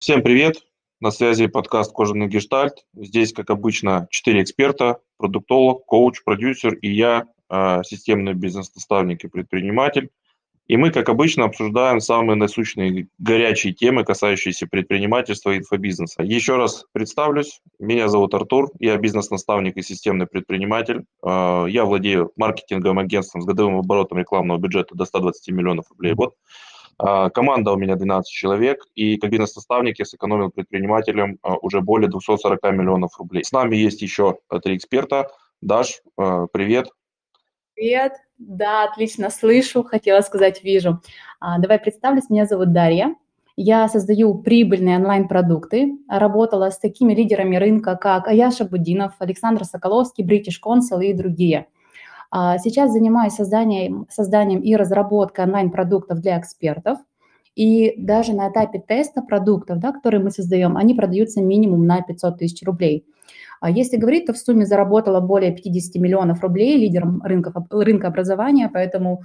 Всем привет! На связи подкаст «Кожаный гештальт». Здесь, как обычно, четыре эксперта, продуктолог, коуч, продюсер и я, а, системный бизнес-наставник и предприниматель. И мы, как обычно, обсуждаем самые насущные горячие темы, касающиеся предпринимательства и инфобизнеса. Еще раз представлюсь. Меня зовут Артур, я бизнес-наставник и системный предприниматель. А, я владею маркетинговым агентством с годовым оборотом рекламного бюджета до 120 миллионов рублей в год. А, команда у меня 12 человек, и как бизнес-наставник я сэкономил предпринимателям а, уже более 240 миллионов рублей. С нами есть еще три эксперта. Даш, а, привет. Привет. Да, отлично слышу, хотела сказать вижу. Давай представлюсь, меня зовут Дарья. Я создаю прибыльные онлайн-продукты, работала с такими лидерами рынка, как Аяша Будинов, Александр Соколовский, British Consul и другие – а, сейчас занимаюсь созданием, созданием и разработкой онлайн-продуктов для экспертов. И даже на этапе теста продуктов, да, которые мы создаем, они продаются минимум на 500 тысяч рублей. А если говорить, то в сумме заработала более 50 миллионов рублей лидером рынка, рынка образования, поэтому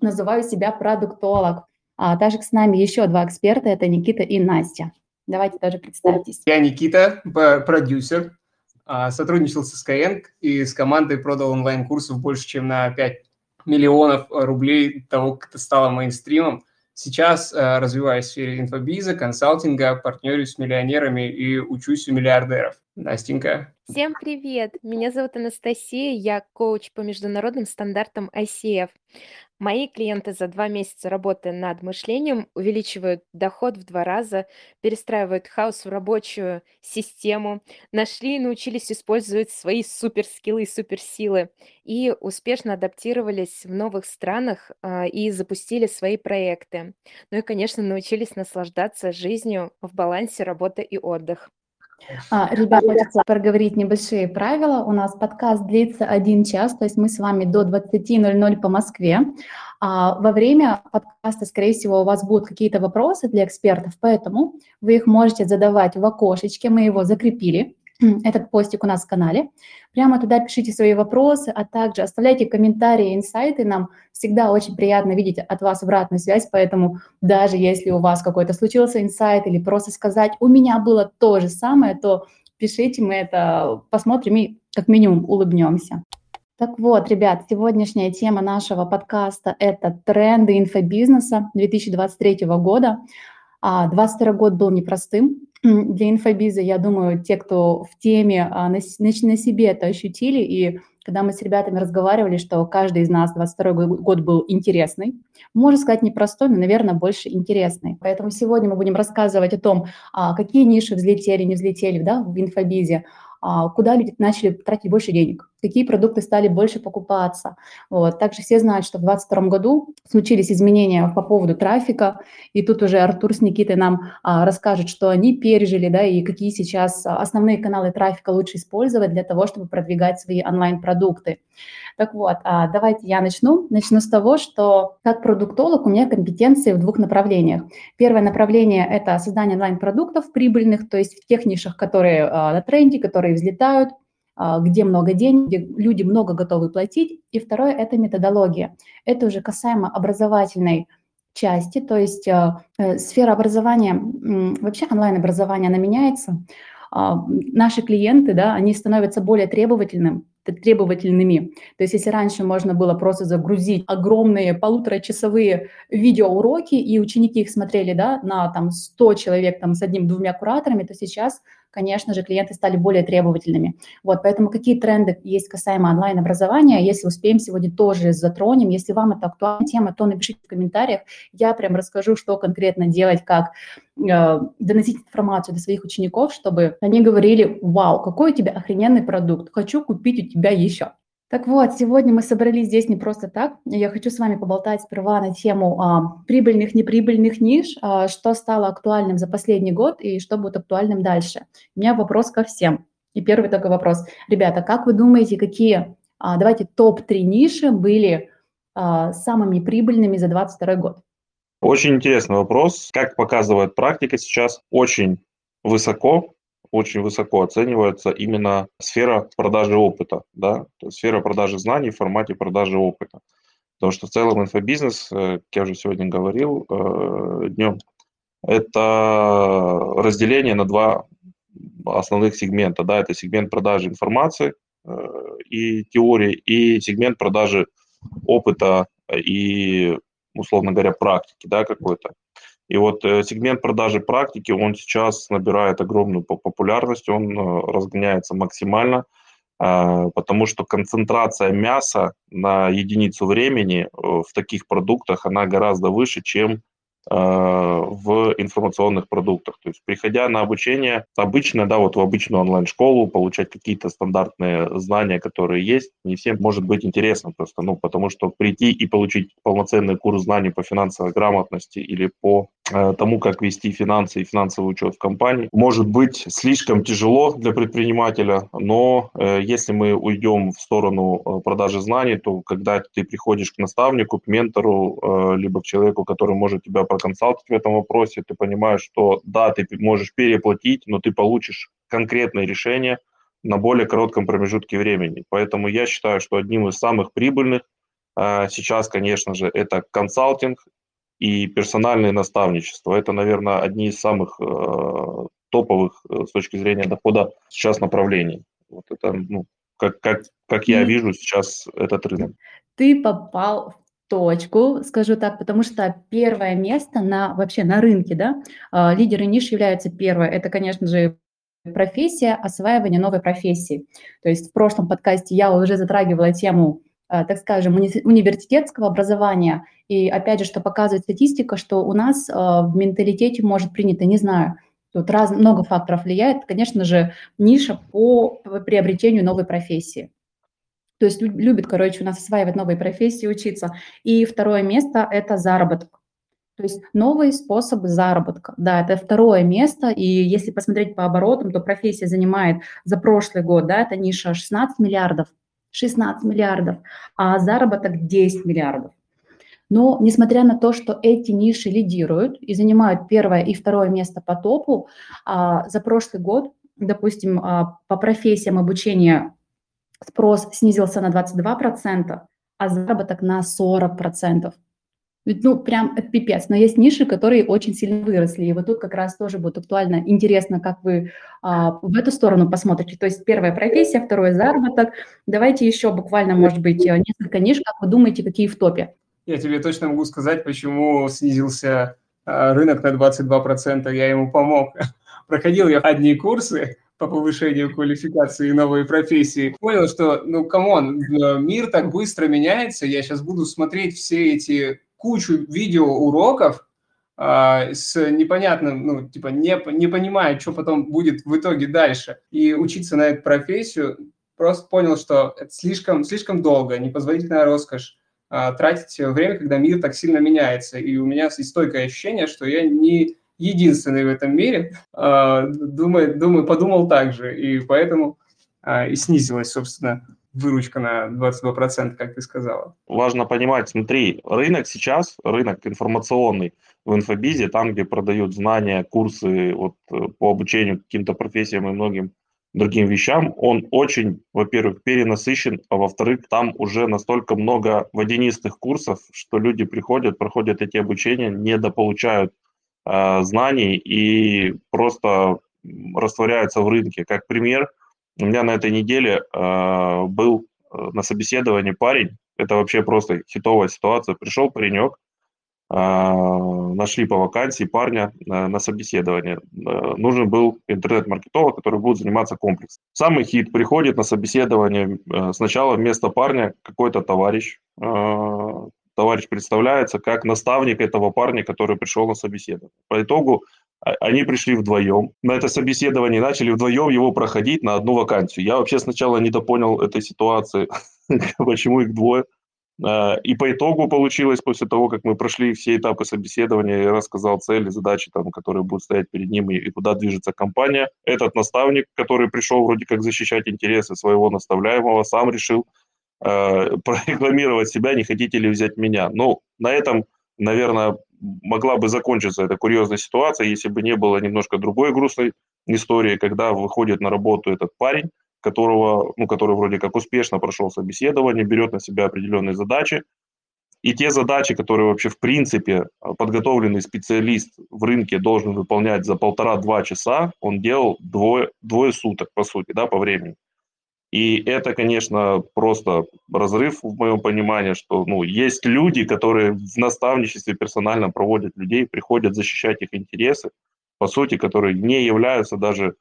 называю себя продуктолог. А также с нами еще два эксперта, это Никита и Настя. Давайте тоже представьтесь. Я Никита, продюсер, а, сотрудничал с Skyeng и с командой продал онлайн-курсов больше, чем на 5 миллионов рублей того, как это стало мейнстримом. Сейчас э, развиваюсь в сфере инфобиза, консалтинга, партнерюсь с миллионерами и учусь у миллиардеров. Настенька. Всем привет! Меня зовут Анастасия, я коуч по международным стандартам ICF. Мои клиенты за два месяца работы над мышлением увеличивают доход в два раза, перестраивают хаос в рабочую систему, нашли и научились использовать свои суперскиллы и суперсилы и успешно адаптировались в новых странах а, и запустили свои проекты. Ну и, конечно, научились наслаждаться жизнью в балансе работа и отдых. А, ребят, хочется проговорить небольшие правила. У нас подкаст длится один час, то есть мы с вами до 20.00 по Москве. А во время подкаста, скорее всего, у вас будут какие-то вопросы для экспертов, поэтому вы их можете задавать в окошечке, мы его закрепили этот постик у нас в канале. Прямо туда пишите свои вопросы, а также оставляйте комментарии, инсайты. Нам всегда очень приятно видеть от вас обратную связь, поэтому даже если у вас какой-то случился инсайт или просто сказать «у меня было то же самое», то пишите, мы это посмотрим и как минимум улыбнемся. Так вот, ребят, сегодняшняя тема нашего подкаста – это тренды инфобизнеса 2023 года. 22 а, год был непростым, для инфобиза, я думаю, те, кто в теме, а, на, на, себе это ощутили, и когда мы с ребятами разговаривали, что каждый из нас 22 год был интересный, можно сказать непростой, но, наверное, больше интересный. Поэтому сегодня мы будем рассказывать о том, а, какие ниши взлетели, не взлетели да, в инфобизе, куда люди начали тратить больше денег, какие продукты стали больше покупаться. Вот. Также все знают, что в 2022 году случились изменения по поводу трафика, и тут уже Артур с Никитой нам а, расскажут, что они пережили, да, и какие сейчас основные каналы трафика лучше использовать для того, чтобы продвигать свои онлайн-продукты. Так вот, а, давайте я начну. Начну с того, что как продуктолог у меня компетенции в двух направлениях. Первое направление – это создание онлайн-продуктов прибыльных, то есть в тех нишах, которые а, на тренде, которые взлетают, а, где много денег, где люди много готовы платить. И второе – это методология. Это уже касаемо образовательной части, то есть э, сфера образования, вообще онлайн-образование, она меняется. Наши клиенты, да, они становятся более требовательным, требовательными. То есть если раньше можно было просто загрузить огромные полуторачасовые видеоуроки, и ученики их смотрели да, на там, 100 человек там, с одним-двумя кураторами, то сейчас конечно же, клиенты стали более требовательными. Вот, поэтому какие тренды есть касаемо онлайн-образования, если успеем, сегодня тоже затронем. Если вам это актуальная тема, то напишите в комментариях, я прям расскажу, что конкретно делать, как э, доносить информацию до своих учеников, чтобы они говорили, вау, какой у тебя охрененный продукт, хочу купить у тебя еще. Так вот, сегодня мы собрались здесь не просто так. Я хочу с вами поболтать сперва на тему а, прибыльных, неприбыльных ниш, а, что стало актуальным за последний год и что будет актуальным дальше. У меня вопрос ко всем. И первый такой вопрос. Ребята, как вы думаете, какие, а, давайте, топ-3 ниши были а, самыми прибыльными за 2022 год? Очень интересный вопрос. Как показывает практика сейчас, очень высоко очень высоко оценивается именно сфера продажи опыта, да, сфера продажи знаний в формате продажи опыта. Потому что в целом инфобизнес, э, как я уже сегодня говорил э, днем, это разделение на два основных сегмента. Да, это сегмент продажи информации и теории, и сегмент продажи опыта и, условно говоря, практики да, какой-то. И вот э, сегмент продажи практики, он сейчас набирает огромную популярность, он э, разгоняется максимально, э, потому что концентрация мяса на единицу времени в таких продуктах, она гораздо выше, чем в информационных продуктах. То есть, приходя на обучение, обычно, да, вот в обычную онлайн-школу, получать какие-то стандартные знания, которые есть, не всем может быть интересно просто, ну, потому что прийти и получить полноценный курс знаний по финансовой грамотности или по э, тому, как вести финансы и финансовый учет в компании, может быть слишком тяжело для предпринимателя, но э, если мы уйдем в сторону э, продажи знаний, то когда ты приходишь к наставнику, к ментору, э, либо к человеку, который может тебя проконсалтить в этом вопросе, ты понимаешь, что да, ты можешь переплатить, но ты получишь конкретное решение на более коротком промежутке времени. Поэтому я считаю, что одним из самых прибыльных э, сейчас, конечно же, это консалтинг и персональное наставничество. Это, наверное, одни из самых э, топовых э, с точки зрения дохода сейчас направлений. Вот это, ну, как, как, как я вижу сейчас этот рынок. Ты попал в точку, скажу так, потому что первое место на вообще на рынке, да, э, лидеры ниш являются первое. Это, конечно же, профессия, осваивание новой профессии. То есть в прошлом подкасте я уже затрагивала тему, э, так скажем, уни- университетского образования. И опять же, что показывает статистика, что у нас э, в менталитете может принято, не знаю, тут раз, много факторов влияет, конечно же, ниша по приобретению новой профессии. То есть любит, короче, у нас осваивать новые профессии, учиться. И второе место – это заработок. То есть новые способы заработка. Да, это второе место. И если посмотреть по оборотам, то профессия занимает за прошлый год, да, это ниша 16 миллиардов. 16 миллиардов, а заработок 10 миллиардов. Но несмотря на то, что эти ниши лидируют и занимают первое и второе место по топу, а, за прошлый год, допустим, а, по профессиям обучения спрос снизился на 22%, а заработок на 40%. Ну, прям это пипец. Но есть ниши, которые очень сильно выросли. И вот тут как раз тоже будет актуально. Интересно, как вы а, в эту сторону посмотрите. То есть первая профессия, второй заработок. Давайте еще буквально, может быть, э, несколько ниш. Как вы думаете, какие в топе? Я тебе точно могу сказать, почему снизился а, рынок на 22%. Я ему помог. Проходил я одни курсы, по повышению квалификации и новой профессии, понял, что, ну, come on, мир так быстро меняется, я сейчас буду смотреть все эти кучу видеоуроков а, с непонятным, ну, типа, не, не понимая, что потом будет в итоге дальше, и учиться на эту профессию, просто понял, что это слишком, слишком долго, непозволительная роскошь, а, тратить время, когда мир так сильно меняется. И у меня есть стойкое ощущение, что я не единственный в этом мире, а, думаю, подумал так же, и поэтому а, и снизилась, собственно, выручка на 22%, как ты сказала. Важно понимать, смотри, рынок сейчас, рынок информационный в инфобизе, там, где продают знания, курсы вот, э, по обучению каким-то профессиям и многим другим вещам, он очень, во-первых, перенасыщен, а во-вторых, там уже настолько много водянистых курсов, что люди приходят, проходят эти обучения, недополучают знаний и просто растворяются в рынке. Как пример, у меня на этой неделе э, был э, на собеседовании парень, это вообще просто хитовая ситуация, пришел паренек, нашли по вакансии парня на собеседование. Нужен был интернет-маркетолог, который будет заниматься комплексом. Самый хит приходит на собеседование, сначала вместо парня какой-то товарищ, товарищ представляется как наставник этого парня, который пришел на собеседование. По итогу а, они пришли вдвоем. На это собеседование начали вдвоем его проходить на одну вакансию. Я вообще сначала недопонял этой ситуации, почему их двое. А, и по итогу получилось, после того, как мы прошли все этапы собеседования, я рассказал цели, задачи, там, которые будут стоять перед ним и, и куда движется компания. Этот наставник, который пришел вроде как защищать интересы своего наставляемого, сам решил прорекламировать себя, не хотите ли взять меня. Ну, на этом, наверное, могла бы закончиться эта курьезная ситуация, если бы не было немножко другой грустной истории, когда выходит на работу этот парень, которого, ну, который вроде как успешно прошел собеседование, берет на себя определенные задачи, И те задачи, которые вообще в принципе подготовленный специалист в рынке должен выполнять за полтора-два часа, он делал двое, двое суток, по сути, да, по времени. И это, конечно, просто разрыв в моем понимании, что ну, есть люди, которые в наставничестве персонально проводят людей, приходят защищать их интересы, по сути, которые не являются даже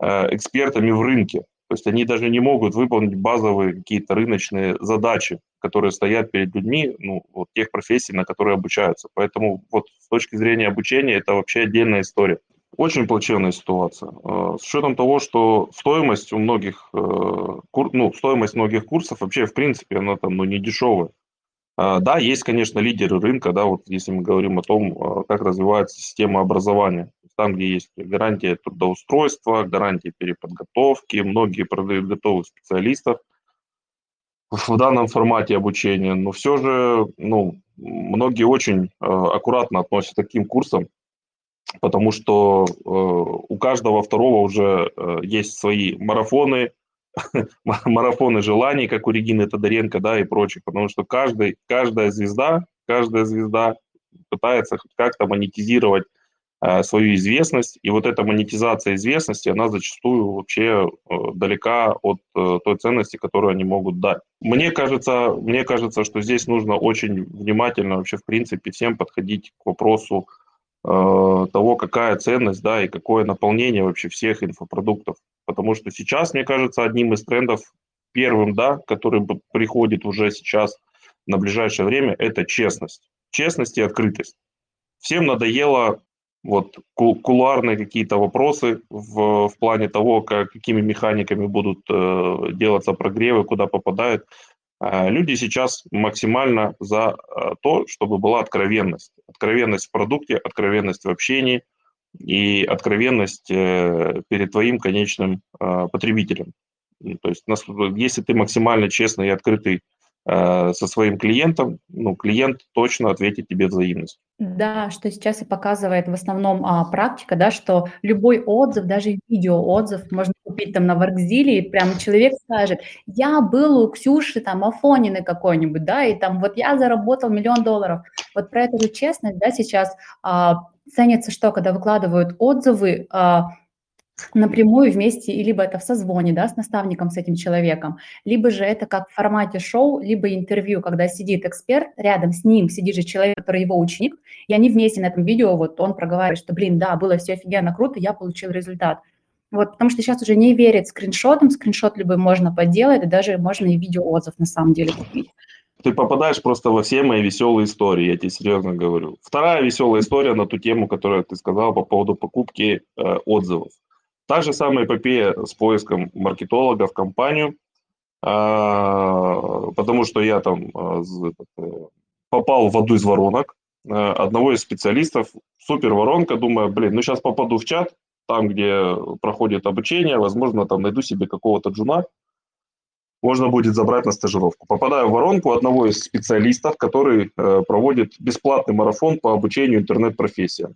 э, экспертами в рынке. То есть они даже не могут выполнить базовые какие-то рыночные задачи, которые стоят перед людьми, ну, вот тех профессий, на которые обучаются. Поэтому вот с точки зрения обучения это вообще отдельная история. Очень плачевная ситуация. Э, с учетом того, что стоимость у многих, э, ну, стоимость многих курсов вообще, в принципе, она там, ну, не дешевая. Э, да, есть, конечно, лидеры рынка, да, вот если мы говорим о том, как развивается система образования. Там, где есть гарантия трудоустройства, гарантия переподготовки, многие продают готовых специалистов в данном формате обучения. Но все же, ну, многие очень аккуратно относятся к таким курсам, потому что э, у каждого второго уже э, есть свои марафоны, марафоны желаний, как у Регины Тодоренко, да, и прочих, потому что каждый, каждая звезда, каждая звезда пытается как-то монетизировать э, свою известность, и вот эта монетизация известности, она зачастую вообще э, далека от э, той ценности, которую они могут дать. Мне кажется, мне кажется, что здесь нужно очень внимательно вообще, в принципе, всем подходить к вопросу того, какая ценность, да, и какое наполнение вообще всех инфопродуктов. Потому что сейчас, мне кажется, одним из трендов, первым, да, который приходит уже сейчас на ближайшее время, это честность. Честность и открытость. Всем надоело вот кулуарные какие-то вопросы в, в плане того, как, какими механиками будут э, делаться прогревы, куда попадают. Э, люди сейчас максимально за э, то, чтобы была откровенность. Откровенность в продукте, откровенность в общении и откровенность э, перед твоим конечным потребителем. То есть, если ты максимально честный и открытый Э, со своим клиентом, ну, клиент точно ответит тебе взаимность. Да, что сейчас и показывает в основном а, практика, да, что любой отзыв, даже видеоотзыв можно купить там на Варкзиле, и прям человек скажет, я был у Ксюши там Афонины какой-нибудь, да, и там вот я заработал миллион долларов. Вот про эту же честность, да, сейчас а, ценится что, когда выкладывают отзывы, а, напрямую вместе, и либо это в созвоне, да, с наставником, с этим человеком, либо же это как в формате шоу, либо интервью, когда сидит эксперт, рядом с ним сидит же человек, который его ученик, и они вместе на этом видео, вот он проговаривает, что, блин, да, было все офигенно круто, я получил результат. Вот, потому что сейчас уже не верят скриншотам, скриншот любой можно подделать, и даже можно и видеоотзыв на самом деле купить. Ты попадаешь просто во все мои веселые истории, я тебе серьезно говорю. Вторая веселая история на ту тему, которую ты сказал по поводу покупки э, отзывов. Та же самая эпопея с поиском маркетолога в компанию, а, потому что я там а, попал в одну из воронок а, одного из специалистов, супер воронка, думаю, блин, ну сейчас попаду в чат, там, где проходит обучение, возможно, там найду себе какого-то джуна, можно будет забрать на стажировку. Попадаю в воронку одного из специалистов, который э, проводит бесплатный марафон по обучению интернет-профессиям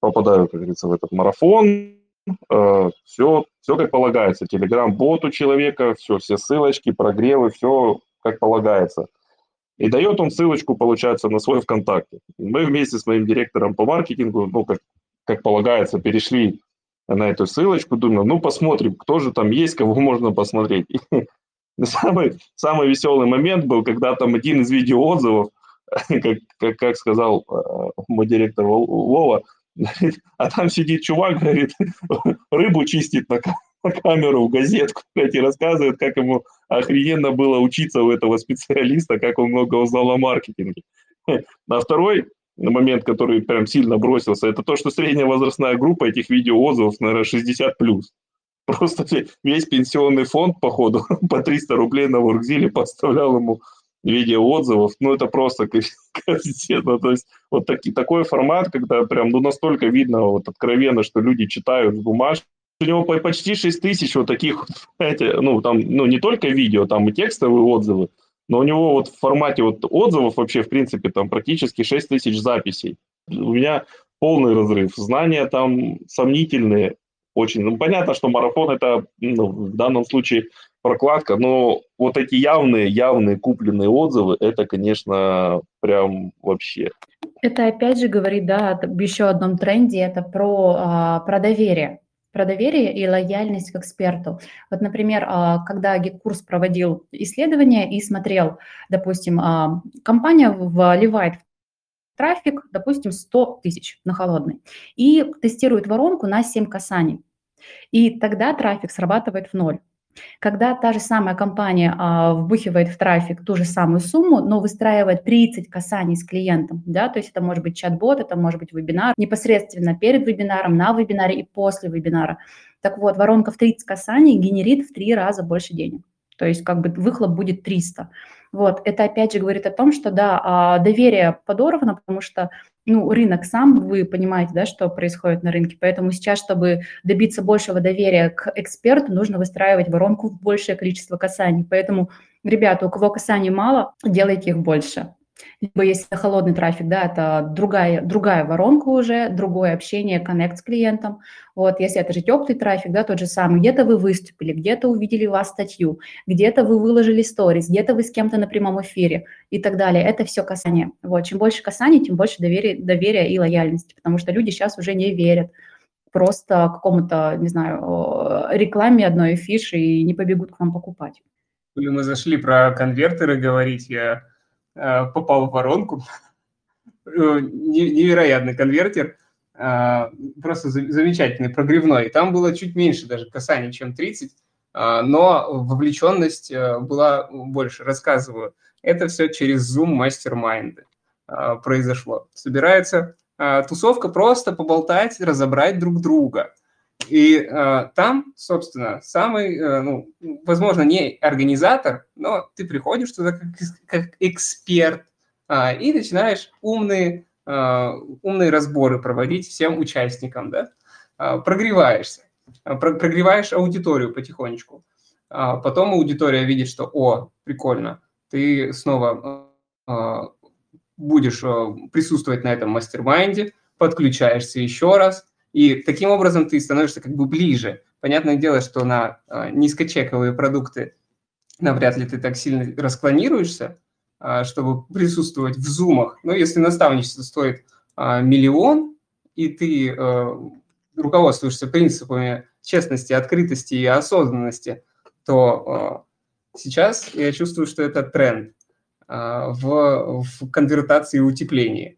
попадаю, как говорится, в этот марафон, э, все, все как полагается. Телеграм-бот у человека, все, все ссылочки, прогревы, все как полагается. И дает он ссылочку, получается, на свой ВКонтакте. Мы вместе с моим директором по маркетингу, ну, как, как полагается, перешли на эту ссылочку, думаю, ну, посмотрим, кто же там есть, кого можно посмотреть. Самый, самый веселый момент был, когда там один из видеоотзывов, как, как, как сказал э, мой директор Вова, а там сидит чувак, говорит, рыбу чистит на, на камеру, в газетку, блядь, и рассказывает, как ему охрененно было учиться у этого специалиста, как он много узнал о маркетинге. А второй момент, который прям сильно бросился, это то, что средняя возрастная группа этих видеоотзывов, наверное, 60+. Просто весь пенсионный фонд, походу, по 300 рублей на Воркзиле подставлял ему видео отзывов, ну, это просто кассета. То есть вот таки, такой формат, когда прям ну, настолько видно вот откровенно, что люди читают в бумажке, у него почти 6 тысяч вот таких, знаете, ну, там, ну, не только видео, там и текстовые отзывы, но у него вот в формате вот отзывов вообще, в принципе, там практически 6 тысяч записей. У меня полный разрыв. Знания там сомнительные очень. Ну, понятно, что марафон это ну, в данном случае прокладка, но вот эти явные, явные купленные отзывы, это, конечно, прям вообще. Это опять же говорит, да, об еще одном тренде, это про, а, про доверие про доверие и лояльность к эксперту. Вот, например, а, когда GetCourse проводил исследование и смотрел, допустим, а, компания вливает трафик, допустим, 100 тысяч на холодный, и тестирует воронку на 7 касаний. И тогда трафик срабатывает в ноль. Когда та же самая компания а, вбухивает в трафик ту же самую сумму, но выстраивает 30 касаний с клиентом, да, то есть это может быть чат-бот, это может быть вебинар, непосредственно перед вебинаром, на вебинаре и после вебинара. Так вот, воронка в 30 касаний генерит в три раза больше денег. То есть как бы выхлоп будет 300. Вот, это опять же говорит о том, что да, а, доверие подорвано, потому что ну, рынок сам, вы понимаете, да, что происходит на рынке, поэтому сейчас, чтобы добиться большего доверия к эксперту, нужно выстраивать воронку в большее количество касаний. Поэтому, ребята, у кого касаний мало, делайте их больше либо если холодный трафик, да, это другая, другая воронка уже, другое общение, коннект с клиентом. Вот, если это же теплый трафик, да, тот же самый, где-то вы выступили, где-то увидели вас статью, где-то вы выложили сторис, где-то вы с кем-то на прямом эфире и так далее. Это все касание. Вот, чем больше касаний, тем больше доверия, доверия и лояльности, потому что люди сейчас уже не верят просто какому-то, не знаю, рекламе одной фиши и не побегут к вам покупать. Мы зашли про конвертеры говорить, я попал в воронку. Э, невероятный конвертер, э, просто замечательный, прогревной. Там было чуть меньше даже касаний, чем 30, но вовлеченность была больше. Рассказываю. Это все через Zoom Mastermind произошло. Собирается тусовка просто поболтать, разобрать друг друга. И э, там, собственно, самый, э, ну, возможно, не организатор, но ты приходишь туда как, как эксперт э, и начинаешь умные, э, умные разборы проводить всем участникам, да, э, прогреваешься, э, прогреваешь аудиторию потихонечку. А потом аудитория видит, что, о, прикольно, ты снова э, будешь э, присутствовать на этом мастер-майнде, подключаешься еще раз, и таким образом ты становишься как бы ближе. Понятное дело, что на э, низкочековые продукты навряд ли ты так сильно расклонируешься, э, чтобы присутствовать в зумах. Но если наставничество стоит э, миллион, и ты руководствуешься принципами честности, открытости и осознанности, то сейчас я чувствую, что это тренд в, в конвертации и утеплении.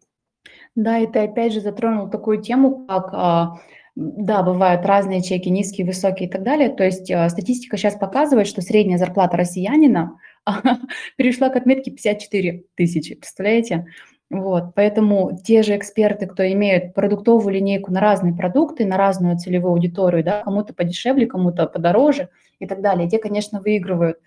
Да, и ты опять же затронул такую тему, как, а, да, бывают разные чеки, низкие, высокие и так далее. То есть а, статистика сейчас показывает, что средняя зарплата россиянина перешла к отметке 54 тысячи, представляете? Вот, поэтому те же эксперты, кто имеют продуктовую линейку на разные продукты, на разную целевую аудиторию, да, кому-то подешевле, кому-то подороже и так далее, те, конечно, выигрывают.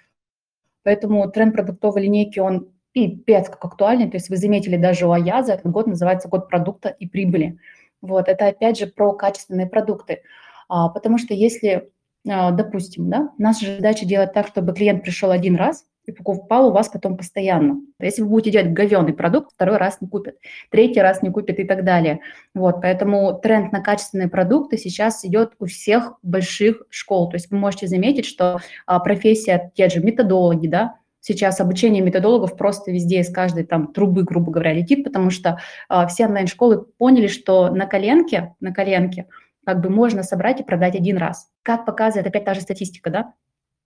Поэтому тренд продуктовой линейки, он пипец как актуальный. То есть вы заметили, даже у Аяза этот год называется год продукта и прибыли. Вот, это опять же про качественные продукты. А, потому что если, а, допустим, да, наша задача делать так, чтобы клиент пришел один раз и покупал у вас потом постоянно. Если вы будете делать говенный продукт, второй раз не купит, третий раз не купит и так далее. Вот, поэтому тренд на качественные продукты сейчас идет у всех больших школ. То есть вы можете заметить, что а, профессия, те же методологи, да, сейчас обучение методологов просто везде из каждой там трубы, грубо говоря, летит, потому что э, все онлайн-школы поняли, что на коленке, на коленке как бы можно собрать и продать один раз. Как показывает опять та же статистика, да?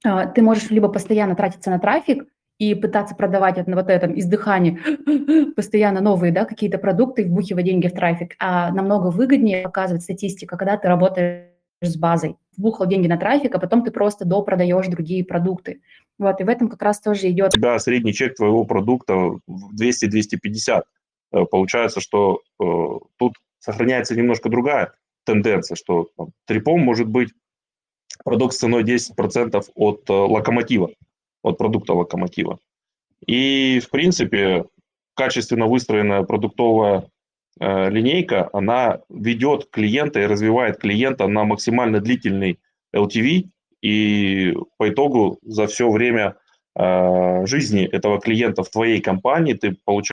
Э, ты можешь либо постоянно тратиться на трафик, и пытаться продавать на вот этом издыхании постоянно новые да, какие-то продукты, вбухивать деньги в трафик, а намного выгоднее показывает статистика, когда ты работаешь с базой, вбухал деньги на трафик, а потом ты просто допродаешь другие продукты. Вот, и в этом как раз тоже идет... Тебя средний чек твоего продукта 200-250. Э, получается, что э, тут сохраняется немножко другая тенденция, что там, трипом может быть продукт с ценой 10% от э, локомотива, от продукта локомотива. И, в принципе, качественно выстроенная продуктовая линейка, она ведет клиента и развивает клиента на максимально длительный LTV, и по итогу за все время э, жизни этого клиента в твоей компании ты получаешь